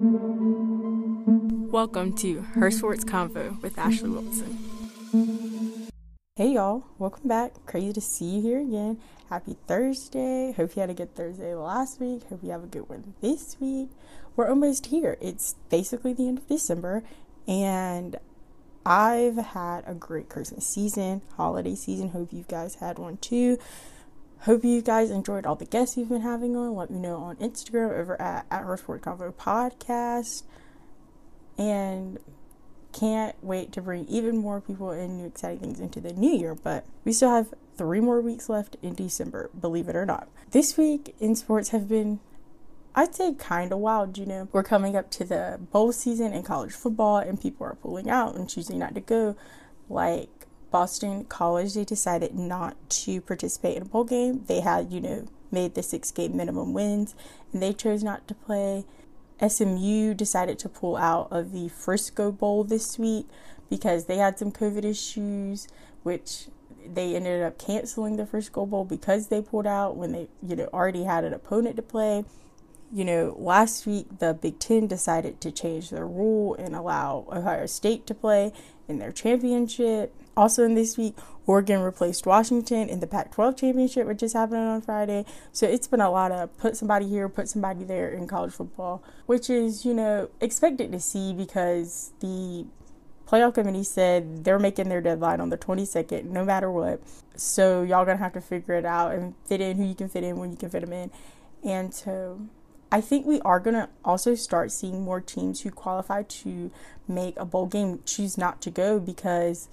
Welcome to Her Sports Convo with Ashley Wilson. Hey y'all, welcome back. Crazy to see you here again. Happy Thursday. Hope you had a good Thursday last week. Hope you have a good one this week. We're almost here. It's basically the end of December, and I've had a great Christmas season, holiday season. Hope you guys had one too. Hope you guys enjoyed all the guests you've been having on. Let me know on Instagram over at, at Her Sport Convo Podcast. And can't wait to bring even more people and new exciting things into the new year. But we still have three more weeks left in December, believe it or not. This week in sports have been, I'd say, kind of wild. You know, we're coming up to the bowl season in college football, and people are pulling out and choosing not to go. Like Boston College, they decided not to participate in a bowl game. They had, you know, made the six game minimum wins, and they chose not to play. SMU decided to pull out of the Frisco Bowl this week because they had some COVID issues, which they ended up canceling the Frisco Bowl because they pulled out when they, you know, already had an opponent to play. You know, last week the Big Ten decided to change their rule and allow Ohio State to play in their championship. Also, in this week, Oregon replaced Washington in the Pac 12 championship, which is happening on Friday. So it's been a lot of put somebody here, put somebody there in college football, which is, you know, expected to see because the playoff committee said they're making their deadline on the 22nd, no matter what. So y'all gonna have to figure it out and fit in who you can fit in when you can fit them in. And so I think we are gonna also start seeing more teams who qualify to make a bowl game choose not to go because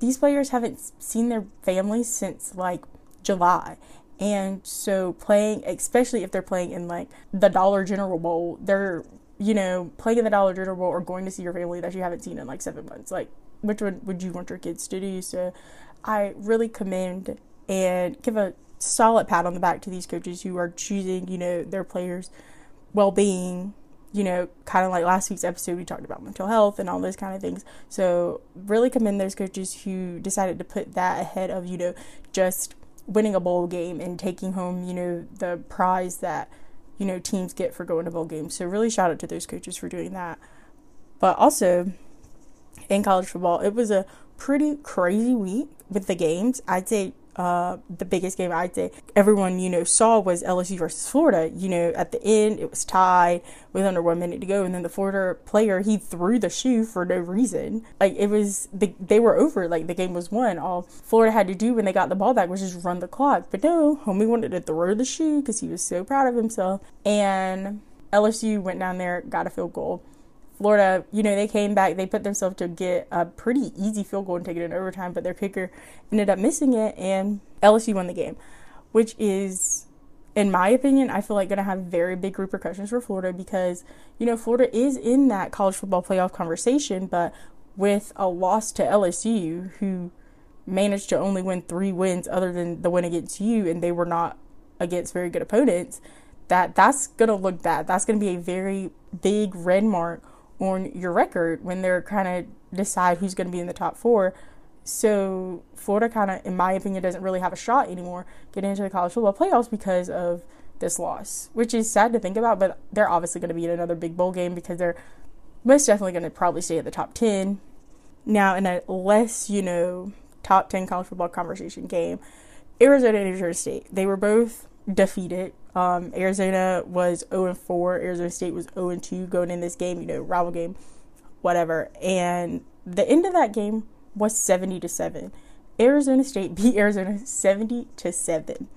these players haven't seen their families since like July. And so playing, especially if they're playing in like the Dollar General Bowl, they're, you know, playing in the Dollar General Bowl or going to see your family that you haven't seen in like seven months. Like, which one would you want your kids to do? So I really commend and give a solid pat on the back to these coaches who are choosing, you know, their players' well being you know, kind of like last week's episode, we talked about mental health and all those kind of things. So, really commend those coaches who decided to put that ahead of, you know, just winning a bowl game and taking home, you know, the prize that, you know, teams get for going to bowl games. So, really shout out to those coaches for doing that. But also, in college football, it was a pretty crazy week with the games. I'd say uh, the biggest game I'd say everyone, you know, saw was LSU versus Florida. You know, at the end, it was tied with under one minute to go. And then the Florida player, he threw the shoe for no reason. Like, it was, the, they were over. Like, the game was won. All Florida had to do when they got the ball back was just run the clock. But no, homie wanted to throw the shoe because he was so proud of himself. And LSU went down there, got a field goal. Florida, you know, they came back, they put themselves to get a pretty easy field goal and take it in overtime, but their kicker ended up missing it, and LSU won the game, which is, in my opinion, I feel like going to have very big repercussions for Florida because, you know, Florida is in that college football playoff conversation, but with a loss to LSU, who managed to only win three wins other than the win against you, and they were not against very good opponents, that that's going to look bad. That's going to be a very big red mark on your record when they're kind of decide who's going to be in the top four. So Florida kind of, in my opinion, doesn't really have a shot anymore getting into the college football playoffs because of this loss, which is sad to think about. But they're obviously going to be in another big bowl game because they're most definitely going to probably stay at the top ten. Now, in a less, you know, top ten college football conversation game, Arizona and New Jersey State, they were both defeated um, Arizona was 0 4. Arizona State was 0 2 going in this game, you know, rival game, whatever. And the end of that game was 70 to 7. Arizona State beat Arizona 70 to 7,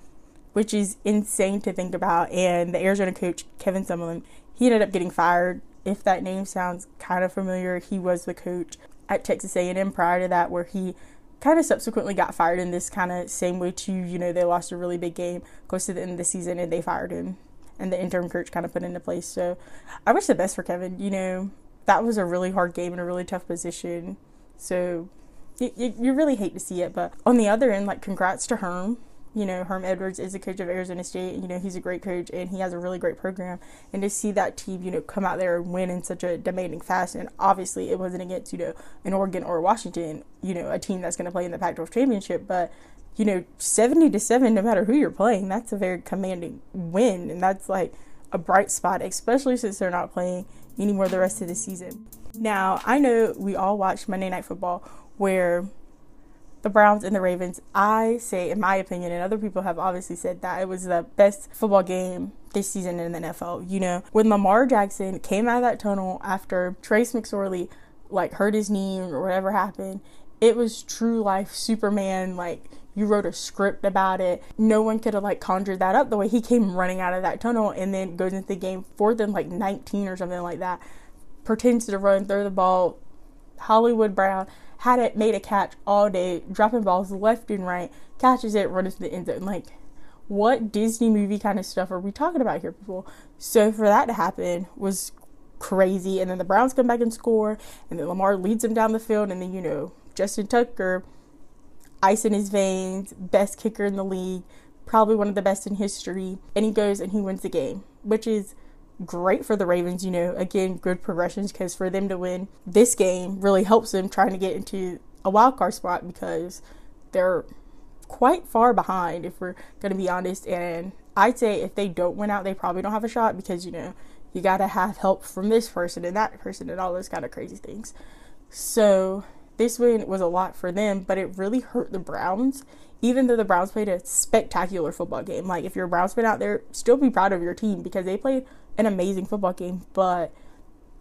which is insane to think about. And the Arizona coach, Kevin Sumlin, he ended up getting fired. If that name sounds kind of familiar, he was the coach at Texas A&M prior to that, where he kind of subsequently got fired in this kind of same way too. You know, they lost a really big game close to the end of the season and they fired him, and the interim coach kind of put into place. So I wish the best for Kevin. You know, that was a really hard game and a really tough position. So you, you really hate to see it, but on the other end, like congrats to Herm you know, Herm Edwards is a coach of Arizona State. You know, he's a great coach and he has a really great program. And to see that team, you know, come out there and win in such a demanding fashion, obviously it wasn't against, you know, an Oregon or Washington, you know, a team that's going to play in the Pac 12 championship. But, you know, 70 to 7, no matter who you're playing, that's a very commanding win. And that's like a bright spot, especially since they're not playing anymore the rest of the season. Now, I know we all watched Monday Night Football where the Browns and the Ravens, I say, in my opinion, and other people have obviously said that it was the best football game this season in the NFL. You know, when Lamar Jackson came out of that tunnel after Trace McSorley like hurt his knee or whatever happened, it was true life Superman. Like you wrote a script about it. No one could have like conjured that up the way he came running out of that tunnel and then goes into the game for them like 19 or something like that. Pretends to run, throw the ball. Hollywood Brown had it made a catch all day, dropping balls left and right, catches it, runs to the end zone. Like, what Disney movie kind of stuff are we talking about here, people? So for that to happen was crazy. And then the Browns come back and score, and then Lamar leads them down the field, and then you know Justin Tucker, ice in his veins, best kicker in the league, probably one of the best in history, and he goes and he wins the game, which is great for the Ravens, you know, again, good progressions because for them to win this game really helps them trying to get into a wild card spot because they're quite far behind if we're going to be honest and I'd say if they don't win out they probably don't have a shot because you know you got to have help from this person and that person and all those kind of crazy things. So this win was a lot for them, but it really hurt the Browns even though the Browns played a spectacular football game. Like if you're a Browns fan out there, still be proud of your team because they played an amazing football game, but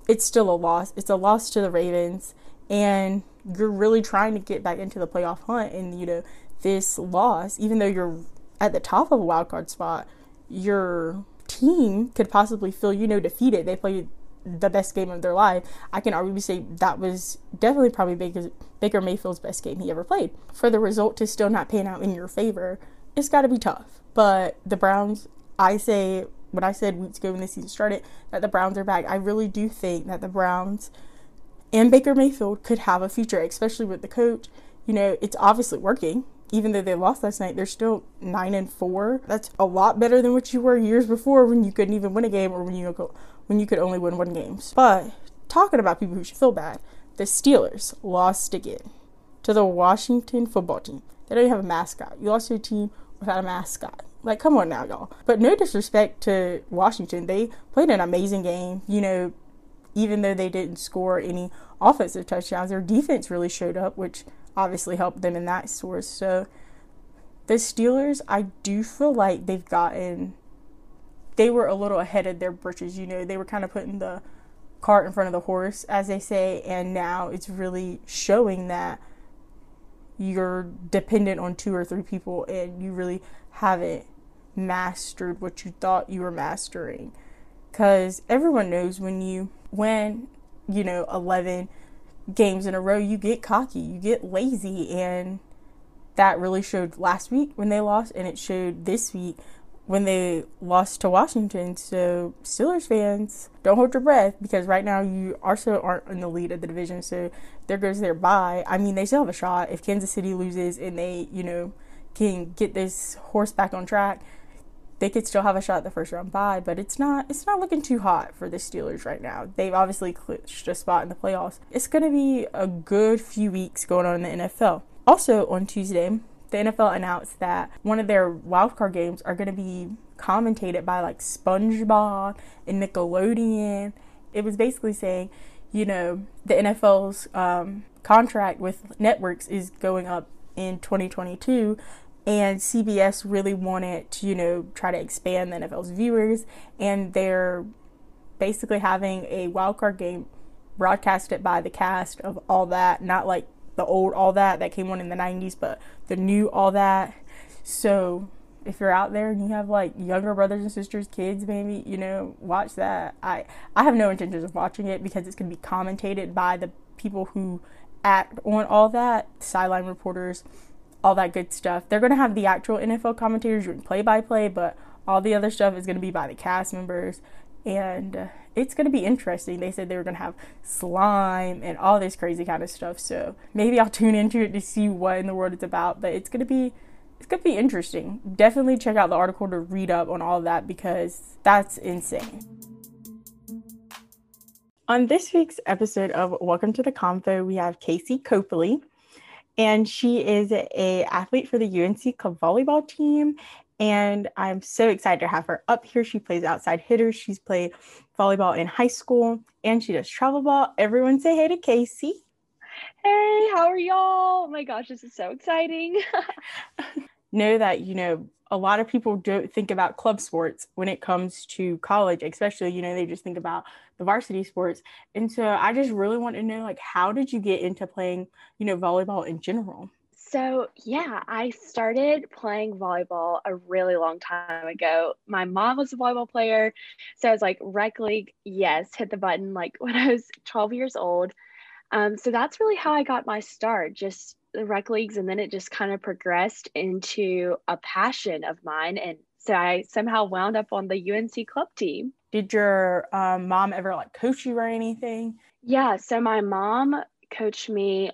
it's still a loss. It's a loss to the Ravens, and you're really trying to get back into the playoff hunt. And you know, this loss, even though you're at the top of a wild card spot, your team could possibly feel you know defeated. They played the best game of their life. I can arguably say that was definitely probably Baker, Baker Mayfield's best game he ever played. For the result to still not pan out in your favor, it's got to be tough. But the Browns, I say, when I said weeks ago when the season started that the Browns are back, I really do think that the Browns and Baker Mayfield could have a future, especially with the coach. You know, it's obviously working. Even though they lost last night, they're still nine and four. That's a lot better than what you were years before when you couldn't even win a game or when you when you could only win one game. But talking about people who should feel bad, the Steelers lost again to the Washington football team. They don't even have a mascot. You lost to a team without a mascot. Like, come on now, y'all. But no disrespect to Washington. They played an amazing game. You know, even though they didn't score any offensive touchdowns, their defense really showed up, which obviously helped them in that source. So the Steelers, I do feel like they've gotten they were a little ahead of their britches, you know, they were kind of putting the cart in front of the horse, as they say, and now it's really showing that you're dependent on two or three people and you really haven't mastered what you thought you were mastering. Because everyone knows when you win, you know, 11 games in a row, you get cocky, you get lazy. And that really showed last week when they lost, and it showed this week when they lost to Washington. So, Steelers fans, don't hold your breath because right now you also aren't in the lead of the division. So, there goes their bye. I mean, they still have a shot if Kansas City loses and they, you know, can get this horse back on track they could still have a shot at the first round bye, but it's not it's not looking too hot for the Steelers right now. They've obviously clinched a spot in the playoffs. It's going to be a good few weeks going on in the NFL. Also on Tuesday, the NFL announced that one of their wildcard games are going to be commentated by like SpongeBob and Nickelodeon. It was basically saying, you know, the NFL's um, contract with networks is going up in 2022 and CBS really wanted to, you know, try to expand the NFL's viewers, and they're basically having a wildcard game broadcasted by the cast of all that, not like the old all that that came on in the 90s, but the new all that. So if you're out there and you have like younger brothers and sisters, kids, maybe you know, watch that. I I have no intentions of watching it because it's gonna be commentated by the people who act on all that, sideline reporters all that good stuff. They're going to have the actual NFL commentators doing play by play, but all the other stuff is going to be by the cast members. And uh, it's going to be interesting. They said they were going to have slime and all this crazy kind of stuff. So maybe I'll tune into it to see what in the world it's about. But it's going to be it's going to be interesting. Definitely check out the article to read up on all of that because that's insane. On this week's episode of Welcome to the Convo, we have Casey Copley and she is a athlete for the UNC club volleyball team. And I'm so excited to have her up here. She plays outside hitters. She's played volleyball in high school and she does travel ball. Everyone say hey to Casey. Hey, how are y'all? Oh my gosh, this is so exciting. know that, you know, a lot of people don't think about club sports when it comes to college, especially, you know, they just think about the varsity sports. And so I just really want to know like how did you get into playing, you know, volleyball in general? So, yeah, I started playing volleyball a really long time ago. My mom was a volleyball player. So I was like, rec league, yes, hit the button like when I was 12 years old. Um, so that's really how I got my start, just the rec leagues. And then it just kind of progressed into a passion of mine. And so I somehow wound up on the UNC club team. Did your um, mom ever like coach you or anything? Yeah. So my mom coached me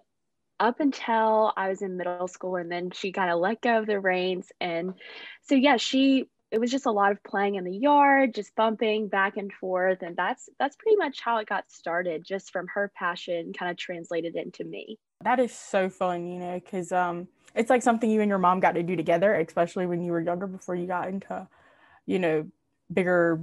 up until I was in middle school. And then she kind of let go of the reins. And so, yeah, she it was just a lot of playing in the yard, just bumping back and forth, and that's that's pretty much how it got started. Just from her passion, kind of translated into me. That is so fun, you know, because um, it's like something you and your mom got to do together, especially when you were younger, before you got into, you know, bigger.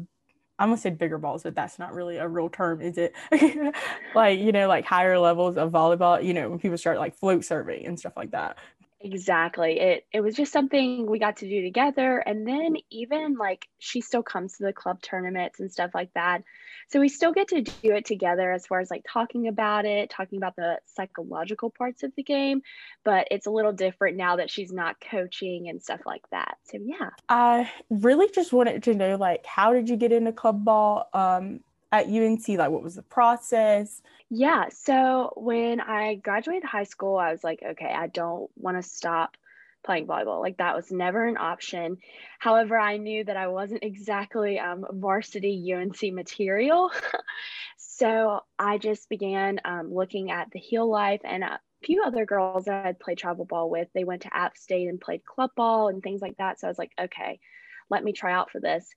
I almost said bigger balls, but that's not really a real term, is it? like you know, like higher levels of volleyball. You know, when people start like float serving and stuff like that. Exactly. It it was just something we got to do together and then even like she still comes to the club tournaments and stuff like that. So we still get to do it together as far as like talking about it, talking about the psychological parts of the game, but it's a little different now that she's not coaching and stuff like that. So yeah. I really just wanted to know like how did you get into club ball? Um at UNC? Like, what was the process? Yeah. So when I graduated high school, I was like, okay, I don't want to stop playing volleyball. Like that was never an option. However, I knew that I wasn't exactly um, varsity UNC material. so I just began um, looking at the heel life and a few other girls that I'd played travel ball with. They went to App State and played club ball and things like that. So I was like, okay, let me try out for this.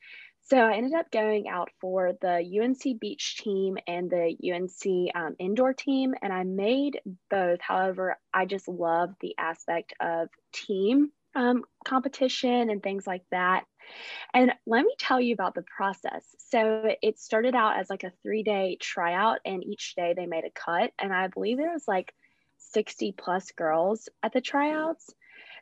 So I ended up going out for the UNC beach team and the UNC um, indoor team, and I made both. However, I just love the aspect of team um, competition and things like that. And let me tell you about the process. So it started out as like a three day tryout, and each day they made a cut. And I believe there was like 60 plus girls at the tryouts.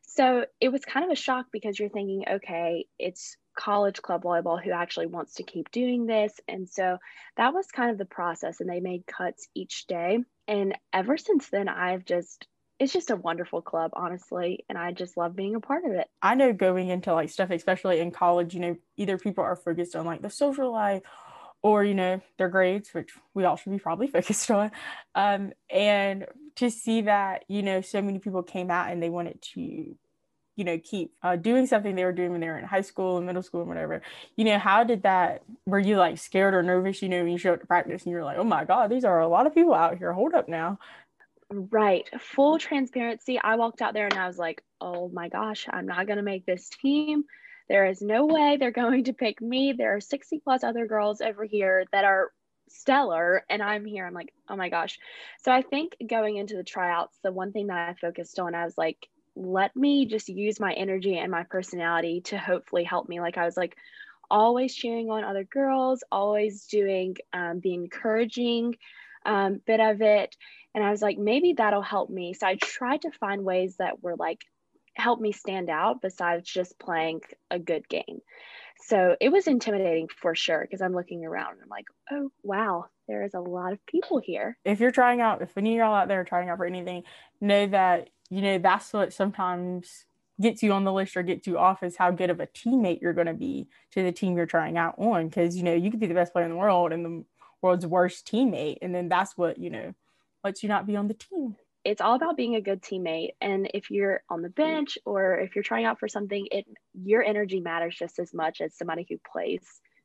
So it was kind of a shock because you're thinking, okay, it's college club volleyball who actually wants to keep doing this. And so that was kind of the process. And they made cuts each day. And ever since then, I've just, it's just a wonderful club, honestly. And I just love being a part of it. I know going into like stuff, especially in college, you know, either people are focused on like the social life or, you know, their grades, which we all should be probably focused on. Um, and to see that, you know, so many people came out and they wanted to you know keep uh, doing something they were doing when they were in high school and middle school and whatever. You know how did that were you like scared or nervous you know when you showed up to practice and you're like oh my god these are a lot of people out here. Hold up now. Right. Full transparency. I walked out there and i was like oh my gosh i'm not going to make this team. There is no way they're going to pick me. There are 60 plus other girls over here that are stellar and i'm here. I'm like oh my gosh. So i think going into the tryouts the one thing that i focused on i was like let me just use my energy and my personality to hopefully help me. Like I was like always cheering on other girls, always doing um, the encouraging um, bit of it. And I was like, maybe that'll help me. So I tried to find ways that were like, help me stand out besides just playing a good game. So it was intimidating for sure because I'm looking around and I'm like, oh, wow, there is a lot of people here. If you're trying out, if any of y'all out there are trying out for anything, know that you know, that's what sometimes gets you on the list or gets you off is how good of a teammate you're going to be to the team you're trying out on. Because, you know, you could be the best player in the world and the world's worst teammate. And then that's what, you know, lets you not be on the team. It's all about being a good teammate. And if you're on the mm. bench or if you're trying out for something, it your energy matters just as much as somebody who plays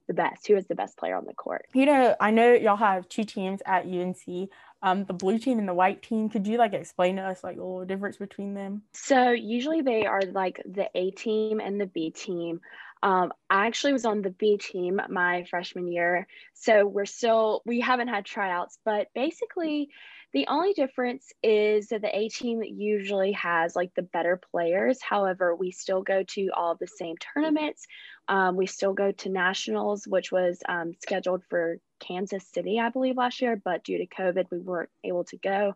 the best, who is the best player on the court. You know, I know y'all have two teams at UNC um, the blue team and the white team. Could you like explain to us like a little difference between them? So usually they are like the A team and the B team. Um, I actually was on the B team my freshman year. So we're still, we haven't had tryouts, but basically, the only difference is that the A team usually has like the better players. However, we still go to all the same tournaments. Um, we still go to nationals, which was um, scheduled for Kansas City, I believe, last year, but due to COVID, we weren't able to go.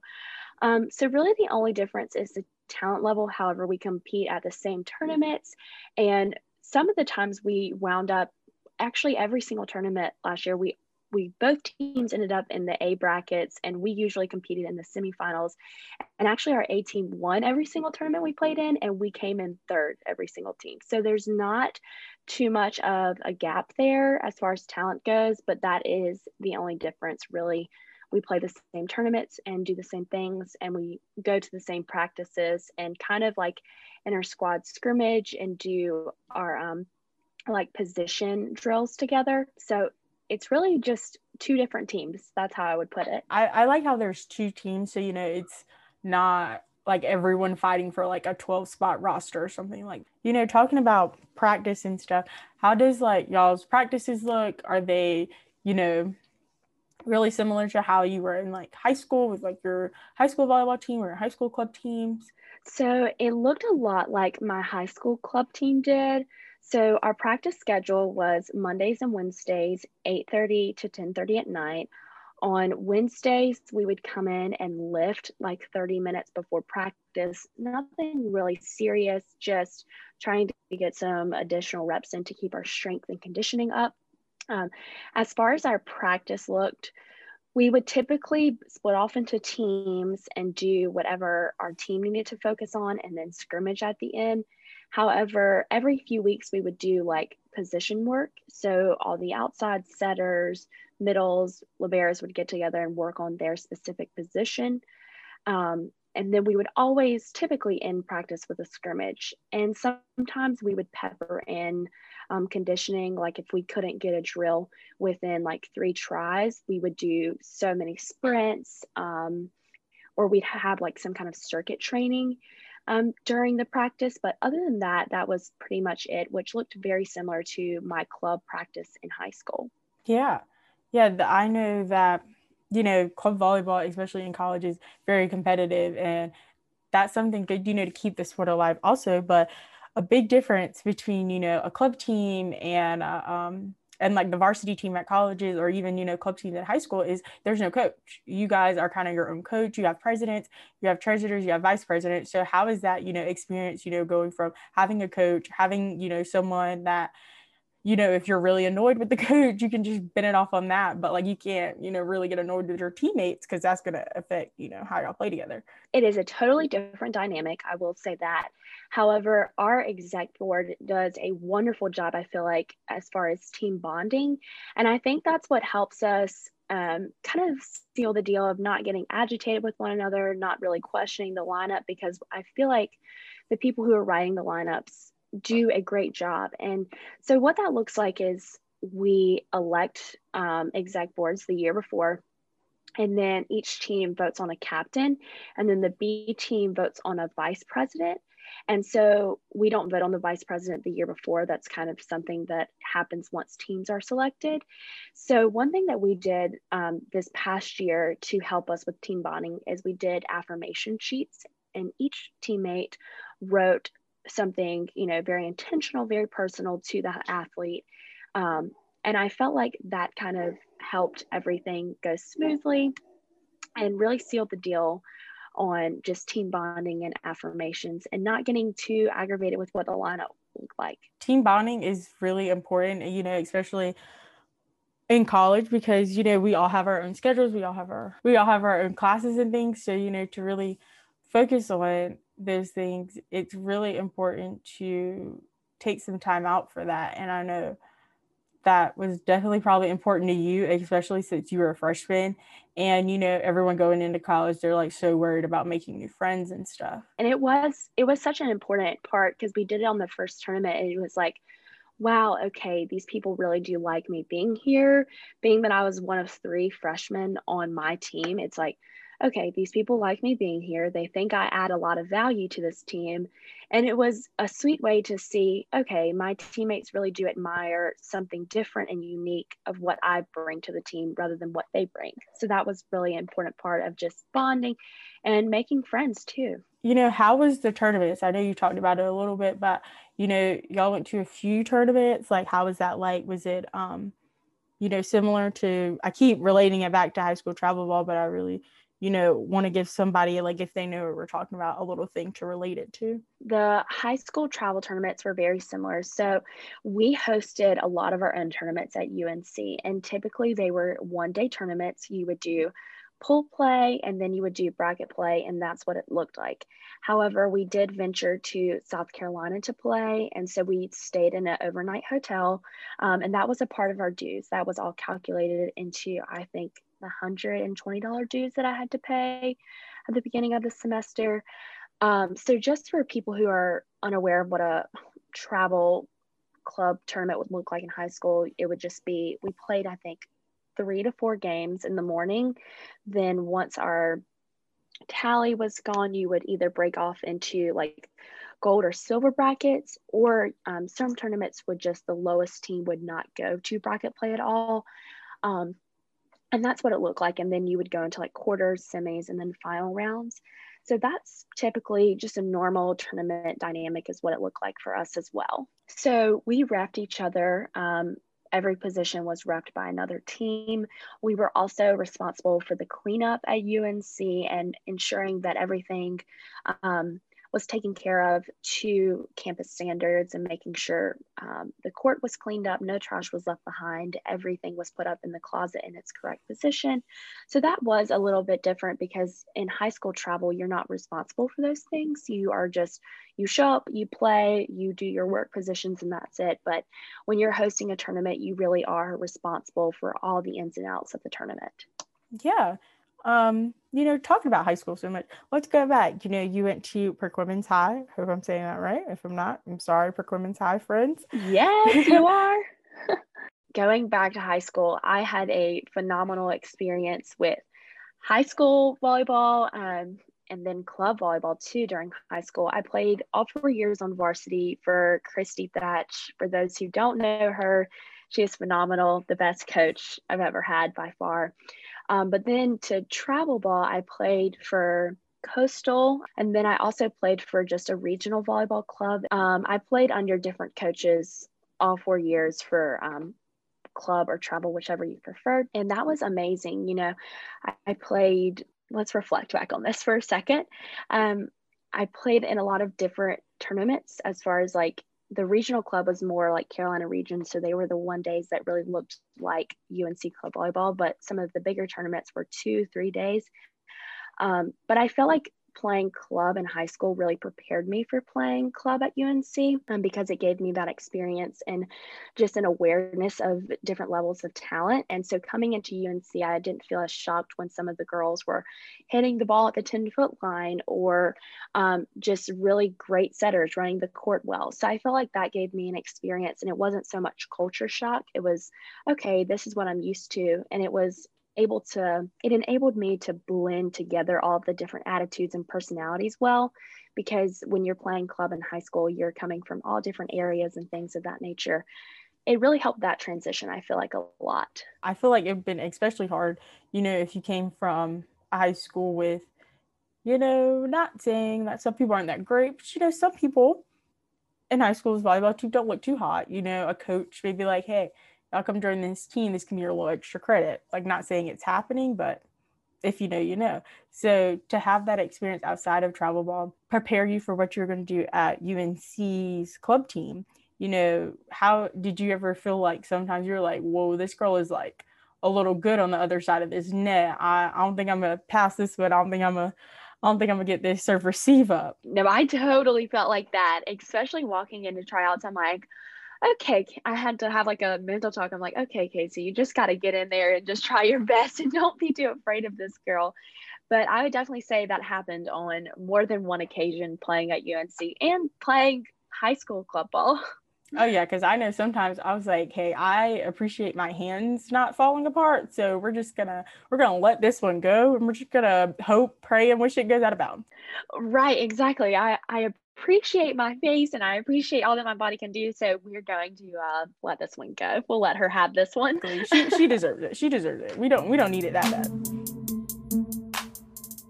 Um, so, really, the only difference is the talent level. However, we compete at the same tournaments. And some of the times we wound up actually every single tournament last year, we we both teams ended up in the A brackets and we usually competed in the semifinals. And actually our A team won every single tournament we played in and we came in third every single team. So there's not too much of a gap there as far as talent goes, but that is the only difference really. We play the same tournaments and do the same things and we go to the same practices and kind of like in our squad scrimmage and do our um like position drills together. So it's really just two different teams. That's how I would put it. I, I like how there's two teams. So, you know, it's not like everyone fighting for like a 12 spot roster or something like you know talking about practice and stuff how does like y'all's practices look are they you know really similar to how you were in like high school with like your high school volleyball team or high school club teams so it looked a lot like my high school club team did so our practice schedule was Mondays and Wednesdays, 8:30 to 10:30 at night. On Wednesdays, we would come in and lift like 30 minutes before practice. Nothing really serious, just trying to get some additional reps in to keep our strength and conditioning up. Um, as far as our practice looked, we would typically split off into teams and do whatever our team needed to focus on and then scrimmage at the end. However, every few weeks we would do like position work. So all the outside setters, middles, liberos would get together and work on their specific position. Um, and then we would always typically end practice with a scrimmage. And sometimes we would pepper in um, conditioning. Like if we couldn't get a drill within like three tries, we would do so many sprints, um, or we'd have like some kind of circuit training um, during the practice. But other than that, that was pretty much it, which looked very similar to my club practice in high school. Yeah. Yeah. I know that, you know, club volleyball, especially in college, is very competitive. And that's something good, you know, to keep the sport alive also. But a big difference between, you know, a club team and, uh, um, and like the varsity team at colleges or even you know club teams at high school is there's no coach. You guys are kind of your own coach. You have presidents you have treasurers you have vice presidents. So how is that you know experience you know going from having a coach having you know someone that you know, if you're really annoyed with the coach, you can just bend it off on that. But like you can't, you know, really get annoyed with your teammates because that's going to affect, you know, how y'all play together. It is a totally different dynamic. I will say that. However, our exec board does a wonderful job, I feel like, as far as team bonding. And I think that's what helps us um, kind of seal the deal of not getting agitated with one another, not really questioning the lineup, because I feel like the people who are writing the lineups do a great job. And so, what that looks like is we elect um, exec boards the year before, and then each team votes on a captain, and then the B team votes on a vice president. And so we don't vote on the vice president the year before. That's kind of something that happens once teams are selected. So, one thing that we did um, this past year to help us with team bonding is we did affirmation sheets, and each teammate wrote something you know very intentional very personal to that athlete. Um, and i felt like that kind of helped everything go smoothly and really sealed the deal on just team bonding and affirmations and not getting too aggravated with what the lineup looked like. Team bonding is really important you know especially in college because you know we all have our own schedules we all have our we all have our own classes and things. So you know to really focus on those things, it's really important to take some time out for that. And I know that was definitely probably important to you, especially since you were a freshman. And you know, everyone going into college, they're like so worried about making new friends and stuff. And it was it was such an important part because we did it on the first tournament, and it was like, wow, okay, these people really do like me being here. Being that I was one of three freshmen on my team, it's like okay, these people like me being here. They think I add a lot of value to this team. And it was a sweet way to see, okay, my teammates really do admire something different and unique of what I bring to the team rather than what they bring. So that was really an important part of just bonding and making friends too. You know, how was the tournaments? I know you talked about it a little bit, but you know, y'all went to a few tournaments. Like, how was that like? Was it, um, you know, similar to, I keep relating it back to high school travel ball, but I really, you know, want to give somebody, like, if they know what we're talking about, a little thing to relate it to? The high school travel tournaments were very similar. So we hosted a lot of our own tournaments at UNC, and typically they were one day tournaments. You would do pool play and then you would do bracket play and that's what it looked like however we did venture to south carolina to play and so we stayed in an overnight hotel um, and that was a part of our dues that was all calculated into i think $120 dues that i had to pay at the beginning of the semester um, so just for people who are unaware of what a travel club tournament would look like in high school it would just be we played i think three to four games in the morning. Then once our tally was gone, you would either break off into like gold or silver brackets, or um, some tournaments would just the lowest team would not go to bracket play at all. Um, and that's what it looked like. And then you would go into like quarters, semis, and then final rounds. So that's typically just a normal tournament dynamic, is what it looked like for us as well. So we wrapped each other um, every position was repped by another team. We were also responsible for the cleanup at UNC and ensuring that everything um, was taken care of to campus standards and making sure um, the court was cleaned up, no trash was left behind, everything was put up in the closet in its correct position. So that was a little bit different because in high school travel, you're not responsible for those things. You are just, you show up, you play, you do your work positions, and that's it. But when you're hosting a tournament, you really are responsible for all the ins and outs of the tournament. Yeah um, you know, talking about high school so much, let's go back. You know, you went to Perquimans High. Hope I'm saying that right. If I'm not, I'm sorry, Perquimans High friends. Yes, you are. Going back to high school, I had a phenomenal experience with high school volleyball um, and then club volleyball too during high school. I played all four years on varsity for Christy Thatch. For those who don't know her, she is phenomenal, the best coach I've ever had by far. Um, but then to travel ball, I played for Coastal, and then I also played for just a regional volleyball club. Um, I played under different coaches all four years for um, club or travel, whichever you preferred. And that was amazing. You know, I, I played, let's reflect back on this for a second. Um, I played in a lot of different tournaments as far as like the regional club was more like Carolina region. So they were the one days that really looked like UNC club volleyball, but some of the bigger tournaments were two, three days. Um, but I felt like playing club in high school really prepared me for playing club at UNC um, because it gave me that experience and just an awareness of different levels of talent. And so coming into UNC, I didn't feel as shocked when some of the girls were hitting the ball at the 10 foot line or um, just really great setters running the court well. So I felt like that gave me an experience and it wasn't so much culture shock. It was, okay, this is what I'm used to. And it was able to it enabled me to blend together all the different attitudes and personalities well because when you're playing club in high school you're coming from all different areas and things of that nature. It really helped that transition i feel like a lot. I feel like it's been especially hard you know if you came from high school with you know not saying that some people aren't that great but you know some people in high school volleyball too don't look too hot you know a coach may be like hey I'll come join this team. This can be your little extra credit. Like not saying it's happening, but if you know, you know. So to have that experience outside of travel ball prepare you for what you're going to do at UNC's club team. You know, how did you ever feel like sometimes you're like, whoa, this girl is like a little good on the other side of this net. I, I don't think I'm gonna pass this, but I don't think I'm gonna I don't think I'm gonna get this serve receive up. No, I totally felt like that, especially walking into tryouts. I'm like, okay, I had to have like a mental talk. I'm like, okay, Casey, you just got to get in there and just try your best and don't be too afraid of this girl. But I would definitely say that happened on more than one occasion playing at UNC and playing high school club ball. Oh yeah, because I know sometimes I was like, hey, I appreciate my hands not falling apart, so we're just gonna we're gonna let this one go, and we're just gonna hope, pray, and wish it goes out of bounds. Right, exactly. I I appreciate my face and I appreciate all that my body can do. So we're going to uh, let this one go. We'll let her have this one. she she deserves it. She deserves it. We don't we don't need it that bad.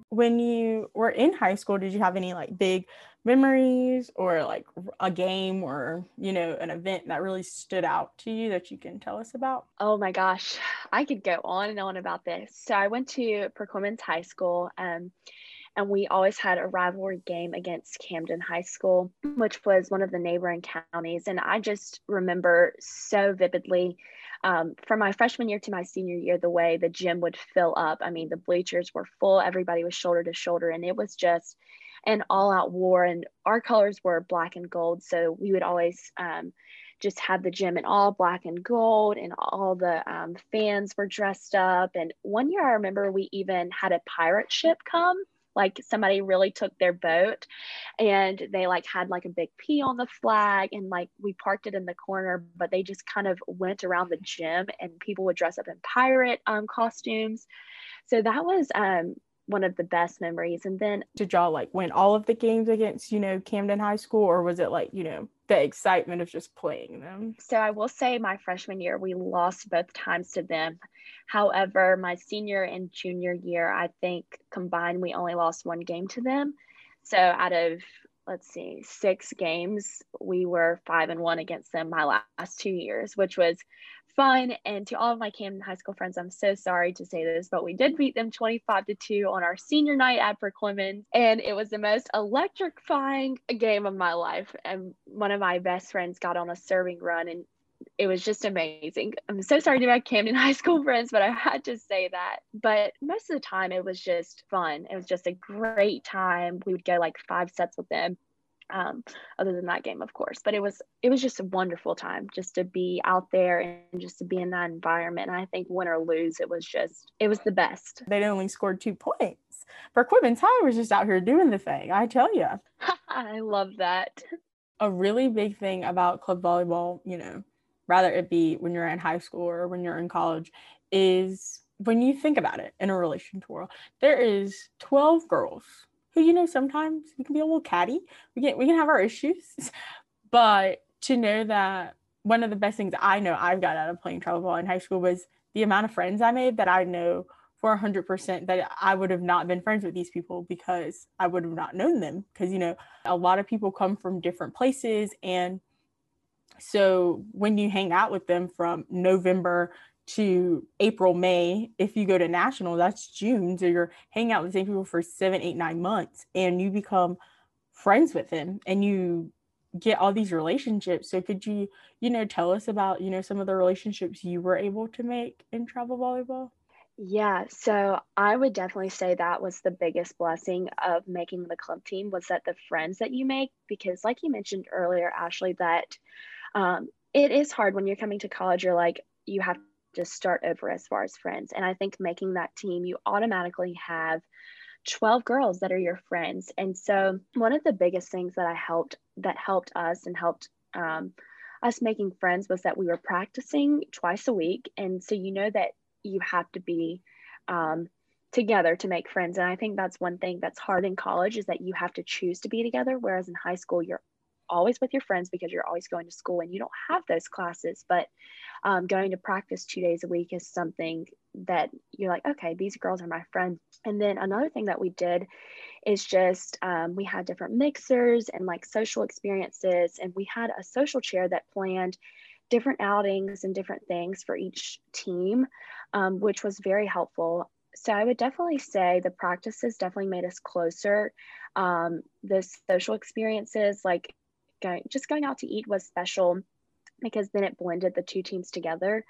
When you were in high school, did you have any like big memories or like a game or you know an event that really stood out to you that you can tell us about oh my gosh i could go on and on about this so i went to perquimans high school um, and we always had a rivalry game against Camden High School, which was one of the neighboring counties. And I just remember so vividly um, from my freshman year to my senior year, the way the gym would fill up. I mean, the bleachers were full, everybody was shoulder to shoulder, and it was just an all out war. And our colors were black and gold. So we would always, um, just have the gym in all black and gold and all the um, fans were dressed up and one year i remember we even had a pirate ship come like somebody really took their boat and they like had like a big P on the flag and like we parked it in the corner, but they just kind of went around the gym and people would dress up in pirate um, costumes. So that was um, one of the best memories. And then did y'all like win all of the games against, you know, Camden High School or was it like, you know, the excitement of just playing them? So I will say my freshman year, we lost both times to them. However, my senior and junior year, I think combined, we only lost one game to them. So out of let's see, six games, we were five and one against them my last two years, which was fun. And to all of my Camden High School friends, I'm so sorry to say this, but we did beat them 25 to 2 on our senior night at Perquimans. And it was the most electrifying game of my life. And one of my best friends got on a serving run and it was just amazing. I'm so sorry to my Camden High School friends, but I had to say that. But most of the time, it was just fun. It was just a great time. We would go like five sets with them um, other than that game of course. But it was it was just a wonderful time just to be out there and just to be in that environment. And i think win or lose it was just it was the best. They only scored two points for Perquimans high was just out here doing the thing i tell you i love that. A really big thing about club volleyball you know rather it be when you're in high school or when you're in college is when you think about it in a relation to world there is 12 girls who you know sometimes we can be a little catty. We can we can have our issues, but to know that one of the best things I know I've got out of playing travel ball in high school was the amount of friends I made that I know for 100% that I would have not been friends with these people because I would have not known them. Because, you know, a lot of people come from different places. And so when you hang out with them from November to April, May. If you go to national, that's June. So you're hanging out with the same people for seven, eight, nine months, and you become friends with them and you get all these relationships. So could you, you know, tell us about, you know, some of the relationships you were able to make in travel volleyball? Yeah, so I would definitely say that was the biggest blessing of making the club team was that the friends that you make, because like you mentioned earlier, Ashley, that um, it is hard when you're coming to college. You're like, you have just start over as far as friends. And I think making that team, you automatically have 12 girls that are your friends. And so one of the biggest things that I helped that helped us and helped um, us making friends was that we were practicing twice a week. And so you know that you have to be um, together to make friends. And I think that's one thing that's hard in college is that you have to choose to be together. Whereas in high school, you're always with your friends because you're always going to school and you don't have those classes. But um, going to practice two days a week is something that you're like, okay, these girls are my friends. And then another thing that we did is just um, we had different mixers and like social experiences, and we had a social chair that planned different outings and different things for each team, um, which was very helpful. So I would definitely say the practices definitely made us closer. Um, the social experiences, like going just going out to eat was special because then it blended the two teams together.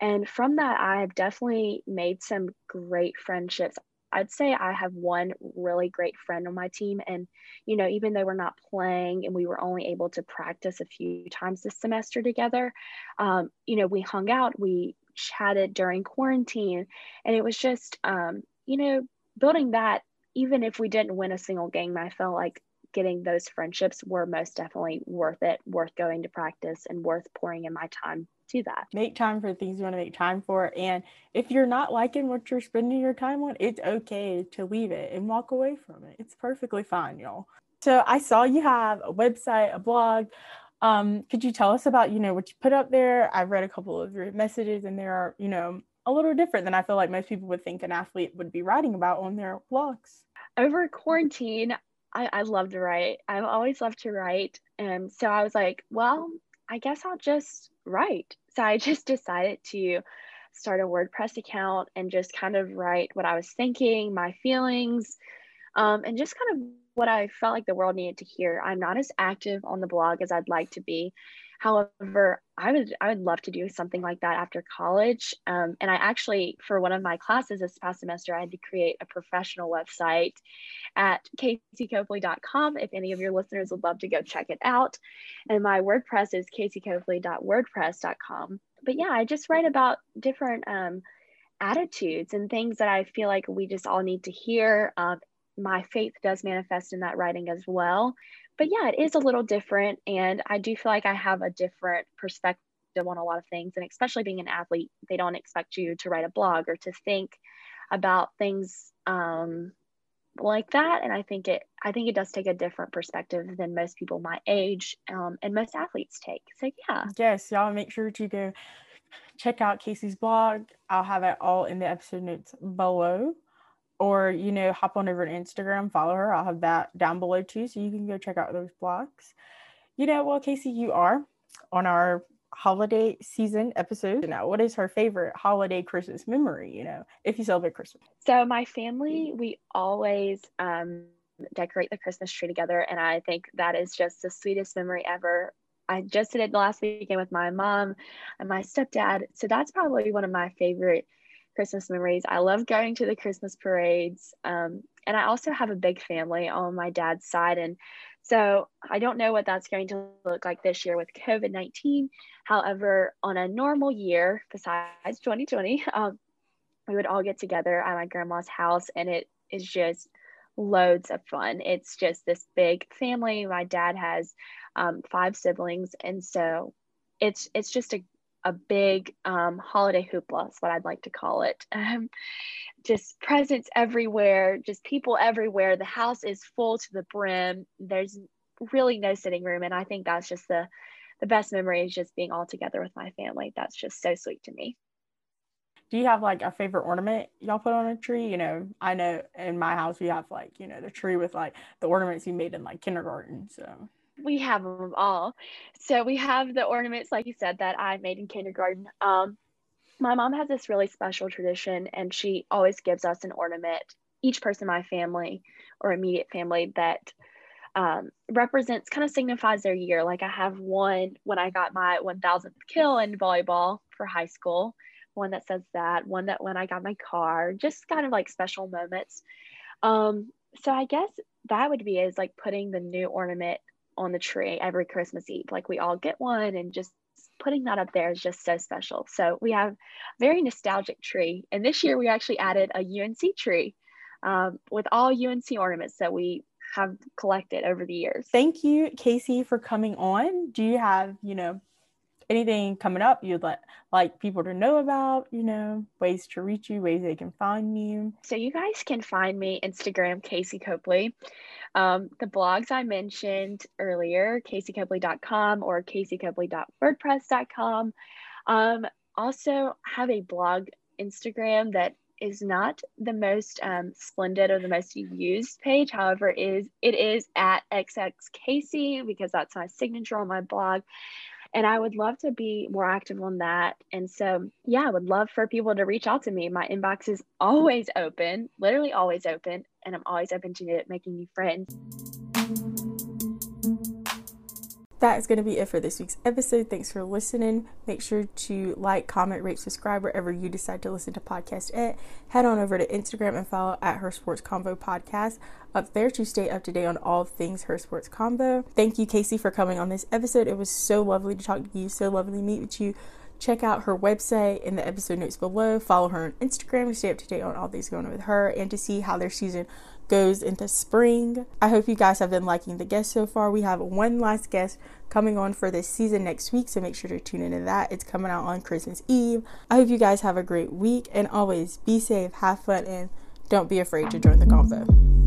And from that, I have definitely made some great friendships. I'd say I have one really great friend on my team. And, you know, even though we're not playing and we were only able to practice a few times this semester together, um, you know, we hung out, we chatted during quarantine. And it was just, um, you know, building that, even if we didn't win a single game, I felt like getting those friendships were most definitely worth it, worth going to practice, and worth pouring in my time to that. Make time for things you want to make time for. And if you're not liking what you're spending your time on, it's okay to leave it and walk away from it. It's perfectly fine, y'all. So I saw you have a website, a blog. Um, could you tell us about, you know, what you put up there? I've read a couple of your messages and they are, you know, a little different than I feel like most people would think an athlete would be writing about on their blogs. Over quarantine, I, I love to write. I've always loved to write. And so I was like, well, I guess I'll just write. So I just decided to start a WordPress account and just kind of write what I was thinking, my feelings, um, and just kind of what I felt like the world needed to hear. I'm not as active on the blog as I'd like to be. However, I would I would love to do something like that after college. Um, and I actually, for one of my classes this past semester, I had to create a professional website at caseycopley.com. If any of your listeners would love to go check it out, and my WordPress is caseycopley.wordpress.com. But yeah, I just write about different um, attitudes and things that I feel like we just all need to hear. Um, my faith does manifest in that writing as well but yeah, it is a little different. And I do feel like I have a different perspective on a lot of things. And especially being an athlete, they don't expect you to write a blog or to think about things um, like that. And I think it, I think it does take a different perspective than most people my age um, and most athletes take. So yeah. Yes, y'all make sure to go check out Casey's blog. I'll have it all in the episode notes below or you know hop on over to instagram follow her. I'll have that down below too so you can go check out those blogs. You know well casey you are on our holiday season episode. Now what is her favorite holiday christmas memory you know if you celebrate christmas? So my family we always um decorate the christmas tree together and i think that is just the sweetest memory ever. I just did it last weekend with my mom and my stepdad. So that's probably one of my favorite Christmas memories. I love going to the Christmas parades. Um, and I also have a big family on my dad's side. And so I don't know what that's going to look like this year with COVID 19. However, on a normal year, besides 2020, um, we would all get together at my grandma's house and it is just loads of fun. It's just this big family. My dad has um, five siblings. And so it's it's just a a big um, holiday hoopla is what I'd like to call it. Um, just presents everywhere, just people everywhere. The house is full to the brim. There's really no sitting room, and I think that's just the the best memory is just being all together with my family. That's just so sweet to me. Do you have like a favorite ornament y'all put on a tree? You know, I know in my house we have like you know the tree with like the ornaments you made in like kindergarten. So we have them all. So we have the ornaments, like you said, that I made in kindergarten. Um, my mom has this really special tradition, and she always gives us an ornament, each person in my family or immediate family, that um, represents kind of signifies their year. Like I have one when I got my 1000th kill in volleyball for high school, one that says that, one that when I got my car, just kind of like special moments. Um, so I guess that would be is like putting the new ornament on the tree every Christmas Eve. Like we all get one and just putting that up there is just so special. So we have a very nostalgic tree. And this year we actually added a UNC tree um, with all UNC ornaments that we have collected over the years. Thank you, Casey, for coming on. Do you have, you know, anything coming up you'd let like people to know about you know ways to reach you ways they can find you. So you guys can find me instagram casey copley. Um, the blogs i mentioned earlier caseycopley.com or caseycopley.wordpress.com um, also have a blog instagram that is not the most um, splendid or the most used page. However is it is at xxcasey because that's my signature on my blog and I would love to be more active on that. And so, yeah, I would love for people to reach out to me. My inbox is always open, literally always open, and I'm always open to making new friends that is going to be it for this week's episode. Thanks for listening. Make sure to like, comment, rate, subscribe wherever you decide to listen to podcast at. Head on over to Instagram and follow at Her Sports Convo Podcast up there to stay up to date on all things Her Sports Convo. Thank you, Casey, for coming on this episode. It was so lovely to talk to you, so lovely to meet with you check out her website in the episode notes below. Follow her on Instagram to stay up to date on all things going on with her and to see how their season goes into spring. I hope you guys have been liking the guests so far. We have one last guest coming on for this season next week, so make sure to tune into that. It's coming out on Christmas Eve. I hope you guys have a great week and always be safe, have fun, and don't be afraid to join the convo.